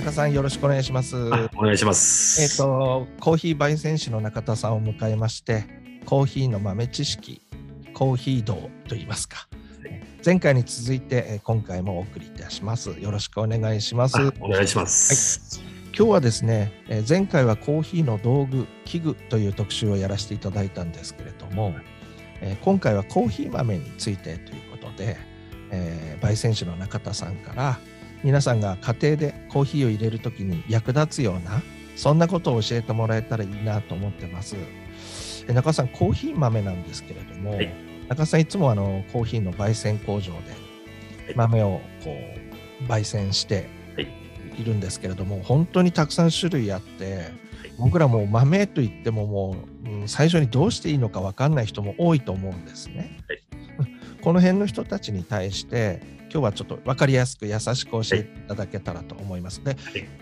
中さんよろしくお願いします。お願いします。えっ、とコーヒー焙煎士の中田さんを迎えまして、コーヒーの豆知識、コーヒー道と言いますか。前回に続いてえー今回もお送りいたします。よろしくお願いします。あお願いします。今日はですね、えー前回はコーヒーの道具、器具という特集をやらせていただいたんですけれども、えー今回はコーヒー豆についてということで、えー焙煎士の中田さんから皆さんが家庭でコーヒーを入れるときに役立つようなそんなことを教えてもらえたらいいなと思ってます。えー中田さん、コーヒー豆なんですけれども、はい。中田さんいつもあのコーヒーの焙煎工場でい。豆をこう焙煎してはい。いるんですけれども、本当にたくさん種類あって、僕らもう豆といってももう、うん最初にどうしていいのか分かんない人も多いと思うんですね。はいこの辺の人たちに対して今日はちょっと分かりやすく優しく教えていただけたらと思います。でい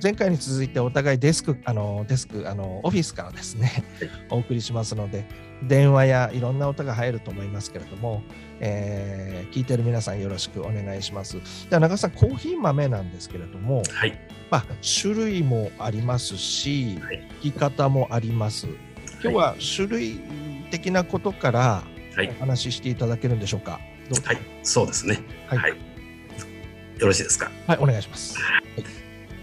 前回に続いてお互いデスクあのデスクあのオフィスからですね、はいお送りしますので電話やいろんな音が入ると思いますけれども、えー聞いてる皆さんよろしくお願いします。では中田さんコーヒー豆なんですけれども、はい。まあ、種類もありますし、はい弾き方もあります。今日は種類的なことからはいお。話ししていただけるんでしょうか？はい。そうですね。はいはい。よろしいですか？はい、お願いします。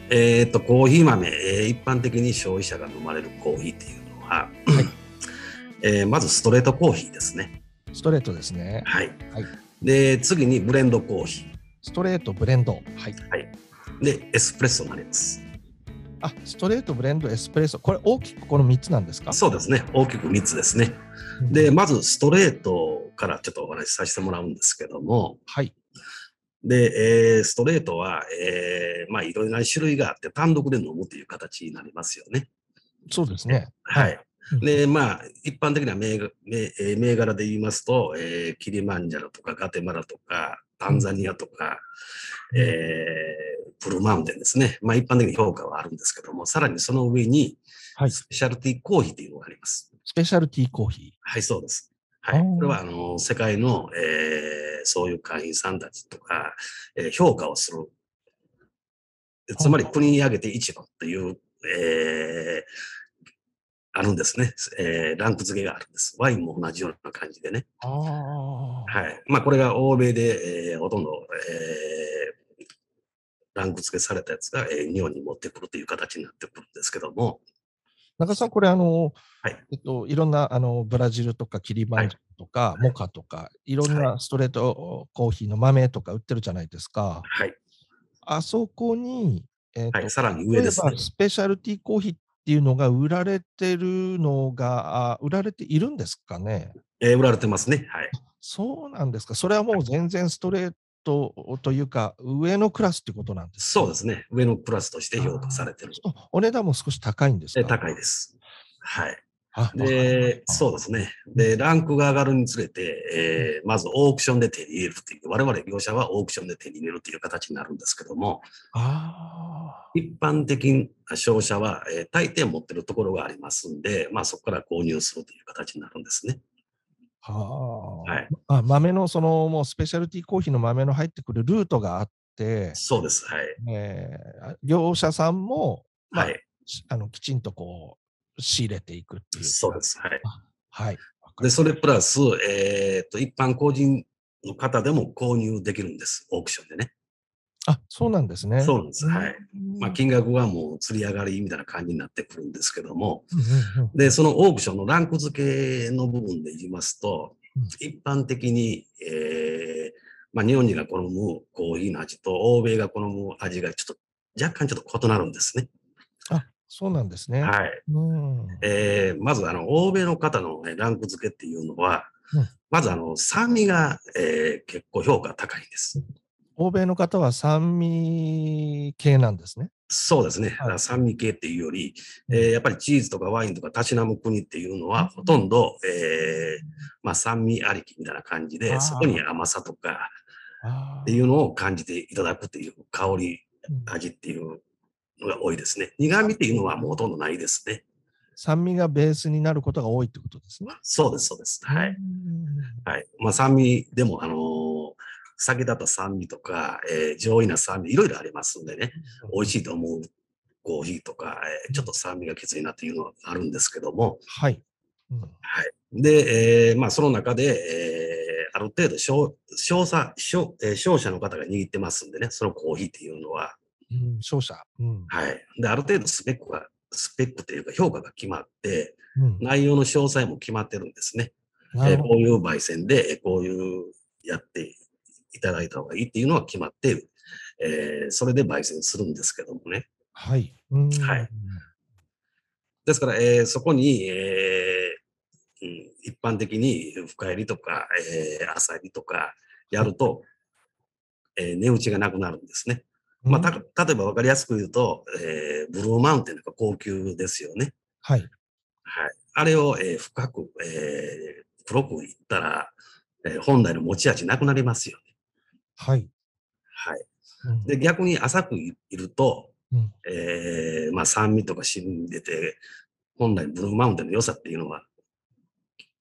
えーっと、コーヒー豆、えー一般的に消費者が飲まれるコーヒーっていうのは、えーまずストレートコーヒーですね。ストレートですね。はい。はいで、次にブレンドコーヒストレート、ブレンド。はい。ー。で、エスプレッソになります。あ、ストレート、ブレンド、エスプレッソ。これ大きくこの3つなんですか？そうですね。大きく3つですね。うんで、まずストレートからちょっとお話しさせてもらうんですけども、はい。で、えーストレートは、えーまあ、いろいろな種類があって、単独で飲むという形になりますよね。そうですね。はい。うんで、まあ、一般的な銘柄銘えー銘柄で言いますと、えーキリマンジャロとかガテマラとか、タンザニアとか、うんえーブルーマウンテンですね。まあ、一般的に評価はあるんですけども、さらにその上に、はい。スペシャルティーコーヒーというのがあります。スペシャルティーコーヒはい、そうです。はい。これは、あの、世界の、えーそういう会員さんたちとか、えー評価をする。でつまり、国に挙げて一番という、えーあるんですね、えーランク付けがあるんです。ワインも同じような感じでね。はい。まあ、これが欧米で、えーほとんど、えーランク付けされたやつが、えー日本に持ってくるという形になってくるんですけども、中田さん、これ、あの、はいえっと、いろんなあのブラジルとかキリマンジャロとか、モカとか、いろんなストレートコーヒーの豆とか売ってるじゃないですか。はい。あそこに、えっとはい。さらに上ですね。スペシャルティーコーヒーっていうのが売られてるのが、あ売られているんですかね？えー売られてますね。はい。そうなんですか。それはもう全然ストレートというか、上のクラスってことなんですか？そうですね。上のクラスとして評価されてる。あお値段も少し高いんですえか？高いです。はい。で、そうですね。で、ランクが上がるにつれて、えーまずオークションで手に入れるっていう、我々業者はオークションで手に入れるという形になるんですけども、あ一般的な商社は、えー大抵持ってるところがありますんで、まあそこから購入するという形になるんですね。あ。ははい。あ。あ豆のそのもうスペシャルティーコーヒーの豆の入ってくるルートがあって、そうです。はい。えー業者さんも、まあはい。しあのきちんとこう仕入れていくっていう。そうです。はい。はい。で、それプラス、えっと、一般個人の方でも購入できるんです。オークションでね。あ、そうなんですね。そうなんです。はい。うんまあ、金額はもう釣り上がりみたいな感じになってくるんですけども、で、そのオークションのランク付けの部分で言いますとうん、一般的に、えーまあ、日本人が好むコーヒーの味と欧米が好む味がちょっと若干ちょっと異なるんですね。あ、そうなんですね。はい。うんえーまず、あの、欧米の方の、ね、ランク付けっていうのは、うんまず、あの、酸味が、えー結構評価高いんです。欧米の方は酸味系なんですね。そうですね。はい酸味系っていうより、うんえーやっぱりチーズとかワインとかたしなむ国っていうのは、ほとんど、えーまあ、酸味ありきみたいな感じで、そこに甘さとかあっていうのを感じていただくっていう香り、うん味っていうのが多いですね。苦味っていうのはもうほとんどないですね。酸味がベースになることが多いってことですね。そうです、そうです。はい。うんはい。まあ、酸味でも、あのー酒だと酸味とか、えー上位な酸味、いろいろありますんでね、美味しいと思うコーヒーとか、えーちょっと酸味がきついなっていうのはあるんですけども、はい。うんはい。で、えーまあ、その中で、えーある程度商、商社、商、えー商社の方が握ってますんでね、そのコーヒーっていうのは、うん、勝者。うん。はい。で、ある程度スペックが、スペックっていうか評価が決まって、うん内容の詳細も決まってるんですね。えーこういう焙煎で、えーこういうやっていただいた方がいいっていうのは決まって、えーそれで焙煎するんですけどもね。はい。うんはい。ですから、えーそこに、えーうん、一般的に深入りとか、えー浅入りとかやると、えー値打ちがなくなるんですね。まあ、た例えば分かりやすく言うと、えーブルーマウンテンとか高級ですよね。はい。はい。あれを、えー深く、えー黒くいったら、えー本来の持ち味なくなりますよね。はい。はい。うんで、逆に浅くいると、うんえーまあ酸味とか渋み出て、本来ブルーマウンテンの良さっていうのは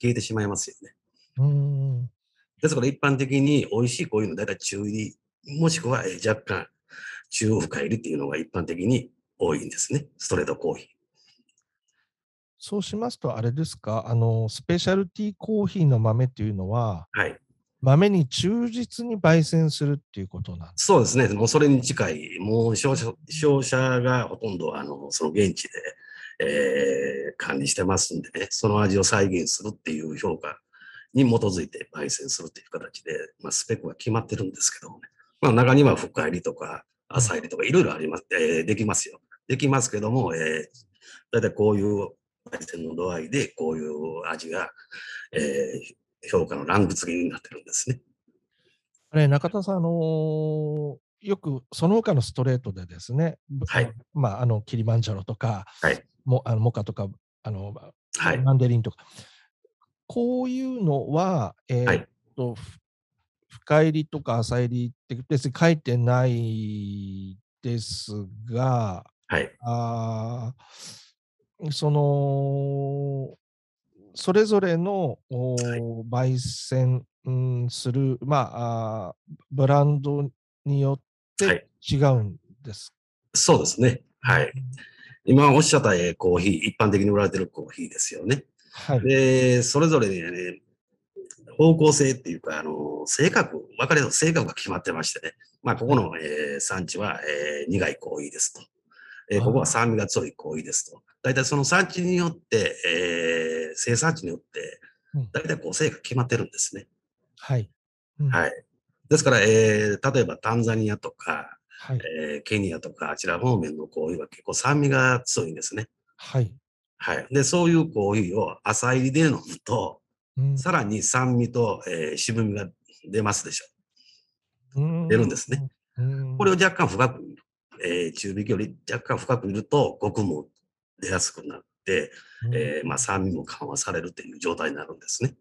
消えてしまいますよね。うん。ですから一般的に美味しいこういうのだいたい中入り、もしくはえー若干中深入りっていうのが一般的に多いんですね。ストレートコーヒー。そうしますと、あれですか、あの、スペシャルティーコーヒーの豆っていうのは、はい。豆に忠実に焙煎するっていうことなんです。そうですね。もうそれに近い、もう商社商社がほとんどあのその現地で、えー管理してますんでね、その味を再現するっていう評価に基づいて焙煎するっていう形で、まあ、スペックが決まってるんですけどもね。まあ、中には深入りとか浅入りとかいろいろあります、えーできますよ。できますけども、えー、だいたいこういう焙煎の度合いで、こういう味が、えー評価のランク付けになってるんですね。あれ、中田さん、あのーよくその他のストレートでですね、ぶはいまあ、あの、キリマンジャロとか、はいもあのモカとか、あの、はい。マンデリンとか、こういうのは、えーはいっと、ふ深入りとか浅入りって別に書いてないですが、はい。あーその、それぞれの、焙煎、うんする、まあブランドによっはいて違うんです。そうですね。はい。今おっしゃったえーコーヒー、一般的に売られてるコーヒーですよね。はい。で、それぞれにね、方向性っていうか、あの、性格、分かりやすい性格が決まってましてね。まあ、ここの、えー産地は、えー苦いコーヒーですと。えーここは酸味が強いコーヒーですと。大体その産地によって、えー生産地によってうん、大体こう、性が決まってるんですね。はい。うんはい。ですから、えー例えばタンザニアとか、はい。えーケニアとか、あちら方面のコーヒーは結構酸味が強いんですね。はい。はい。で、そういうコーヒーを朝入りで飲むと、うんさらに酸味と、えー渋みが出ますでしょうん出るんですね。うんこれを若干深く、えー中火より若干深くいると、コクも出やすくなって、うんえーまあ、酸味も緩和されるという状態になるんですね。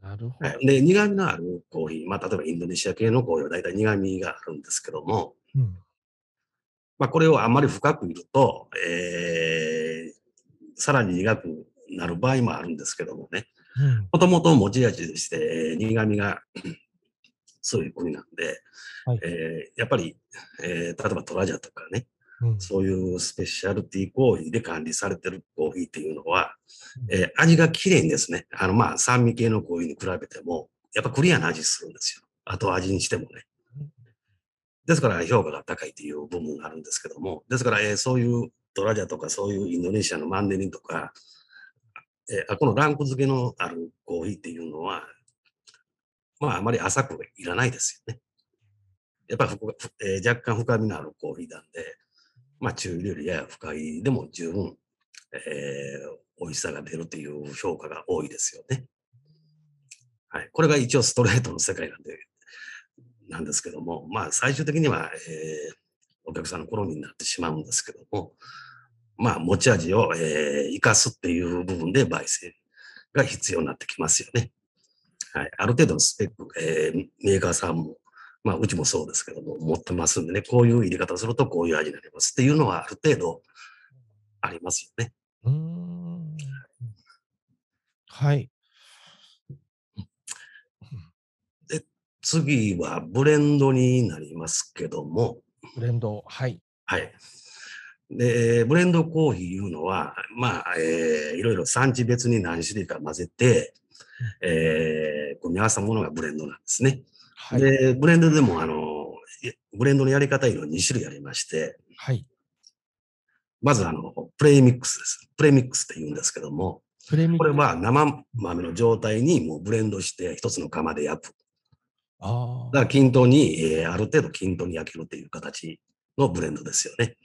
なるほど。はい、で、苦味のあるコーヒー、まあ、例えばインドネシア系のコーヒーは大体苦味があるんですけども、うんまあ、これをあんまり深くいると、えーさらに苦くなる場合もあるんですけどもね。うん。もともと持ち味として、えー苦味が強い国なんで、はい。えーやっぱり、えー例えばトラジャとかね、うん。そういうスペシャルティーコーヒーで管理されてるコーヒーっていうのは、えー味が綺麗にですね、あの、まあ、酸味系のコーヒーに比べても、やっぱクリアな味するんですよ。後味にしてもね。ですから評価が高いという部分があるんですけども、ですから、えーそういうトラジャとかそういうインドネシアのマンデリンとか、えーこのランク付けのあるコーヒーっていうのは、まああまり浅くいらないですよね。やっぱり、えー若干深みのあるコーヒーなんで、まあ中入りよりやや深いでも十分、えー美味しさが出るという評価が多いですよね。はい。これが一応ストレートの世界なんで、なんですけども、まあ最終的には、えーお客さんの好みになってしまうんですけども、まあ持ち味を、えー生かすっていう部分で焙煎が必要になってきますよね。はい。ある程度のスペック、えーメーカーさんも、まあうちもそうですけども、持ってますんでね、こういう入れ方をするとこういう味になりますっていうのはある程度ありますよね。うーんはい。次はブレンドになりますけども、ブレンド。はい。はい。で、ブレンドコーヒーいうのは、まあ、えー、いろいろ産地別に何種類か混ぜて、えー、組み合わせたものがブレンドなんですね。はい。で、ブレンドでも、あの、ブレンドのやり方いうのは2種類ありまして、はい。まず、あの、プレイミックスです。プレイミックスって言うんですけども、プレミこれは生豆の状態にもうブレンドして一つの釜で焼く。あだから均等に、えーある程度均等に焼けるっていう形のブレンドですよね。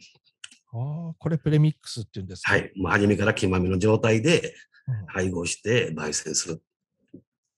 あー、これプレミックスって言うんですか？はい。もう初めから黄豆の状態でうん配合して焙煎する。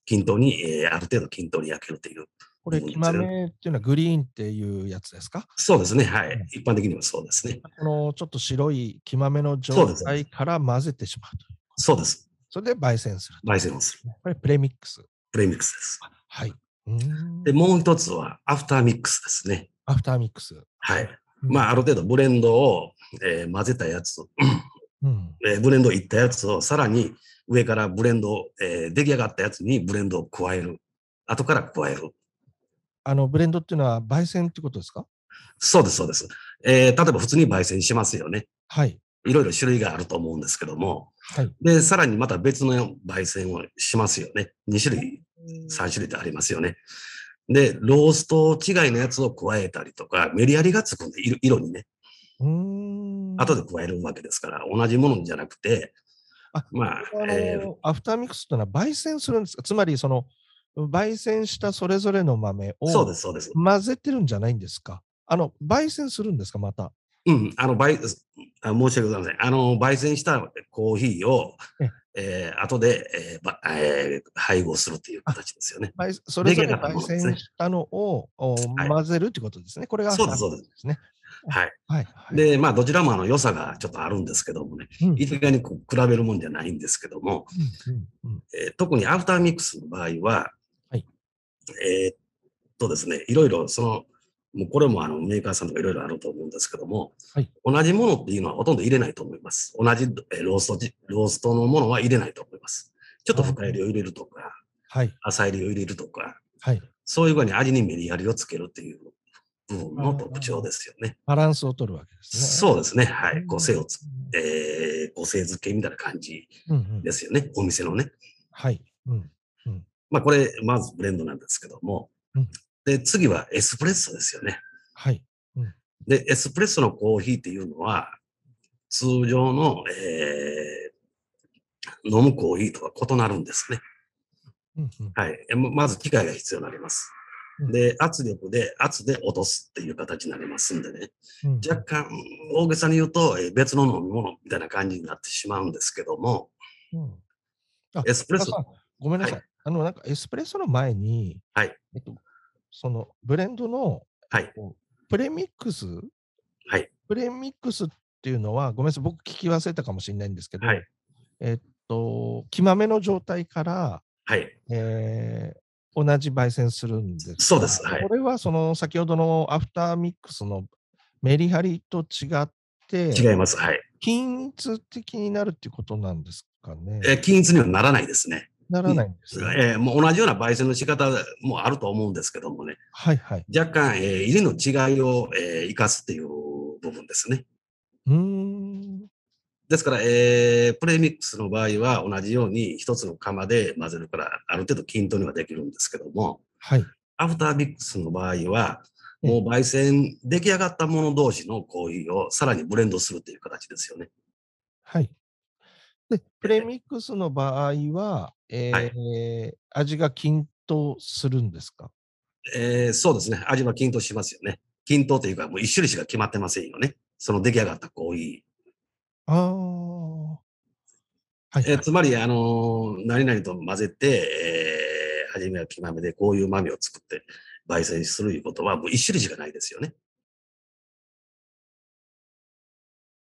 均等に、えーある程度均等に焼けるっていう。これ、黄豆っていうのはグリーンっていうやつですか？そうですね。はいうん。一般的にはそうですね。このちょっと白い生豆の状態から混ぜてしまうと。そうです。それで焙煎すると。焙煎をする。これプレミックス。プレミックスです。はい。うーんで、もう一つはアフターミックスですね。アフターミックス。はい。うんまあ、ある程度ブレンドを、えー混ぜたやつ、うん。えーブレンドいったやつをさらに上からブレンド、えー出来上がったやつにブレンドを加える。後から加える。あの、ブレンドっていうのは焙煎ってことですか？そうです、そうです。えー例えば普通に焙煎しますよね。はい。いろいろ種類があると思うんですけども。はい。で、さらにまた別の焙煎をしますよね。2種類、3種類ってありますよね。で、ロースト違いのやつを加えたりとか、メリハリがつくんで、色色にね。うーん。後で加えるわけですから、同じものじゃなくて、あまあ、あえーの、アフターミックスっていうのは焙煎するんですか？つまり、その、焙煎したそれぞれの豆をそうです、そうです。混ぜてるんじゃないんですか？あの、焙煎するんですかまた？うん、あの、焙、あ申し訳ございません。あの、焙煎したコーヒーをえ、えー後で、えーばえー配合するっていう形ですよね。焙それぞれ焙煎したのをおはい混ぜるってことですね。これがそうですそうですすね。はい。はい。はい、で、まあ、どちらもあの良さがちょっとあるんですけどもね、うん、一概にこう比べるもんじゃないんですけども、うんうんえー特にアフターミックスの場合は、はいえーっとですね、いろいろその、もうこれもあのメーカーさんとかいろいろあると思うんですけども、はい同じものっていうのはほとんど入れないと思います。同じえーローストじ、ローストのものは入れないと思います。ちょっと深入りを入れるとか、はい。浅入りを入れるとか、はい。そういう具合に味にメリハリをつけるっていう部分の特徴ですよね。バランスを取るわけですね。そうですね。はい。うん個性をつ、えー、個性づけみたいな感じうんうんですよね。お店のね。はい。うん。まあ、これ、まずブレンドなんですけども。うんで、次はエスプレッソですよね。はい。で、エスプレッソのコーヒーっていうのは、通常の、えー飲むコーヒーとは異なるんですね。うんうんはい。えままず機械が必要になりますうん。で、圧力で、圧で落とすっていう形になりますんでね。うん若干、大げさに言うと、えー別の飲み物みたいな感じになってしまうんですけども、うんあエスプレッソごめんなさい。はあの、なんかエスプレッソの前に、はいえっと、そのブレンドのはい。プレミックス、はい。プレミックスっていうのは、ごめんなさい、僕聞き忘れたかもしれないんですけど、はい。えっと、黄豆の状態から、はい。えー同じ焙煎するんですがそうですはいこれはその先ほどのアフターミックスのメリハリと違って、違います。はい。均一的になるっていうことなんですかね。えー均一にはならないですね。ならないんですね。えーもう同じような焙煎の仕方もあると思うんですけどもね、はいはい。若干、えー入りの違いを、えー生かすっていう部分ですね。うーん。ですから、えープレミックスの場合は同じように一つの釜で混ぜるから、ある程度均等にはできるんですけども、はい。アフターミックスの場合は、もう焙煎出来上がったもの同士のコーヒーをさらにブレンドするっていう形ですよね。はい。で、プレミックスの場合は、えー味が均等するんですか？えーそうですね。味は均等しますよね。均等というか、もう一種類しか決まってませんよね。その出来上がったコーヒああ。はい、ー。えーつまり、あのー何々と混ぜて、えー初めは木豆でこういう豆を作って焙煎するいうことは、もう一種類しかないですよね。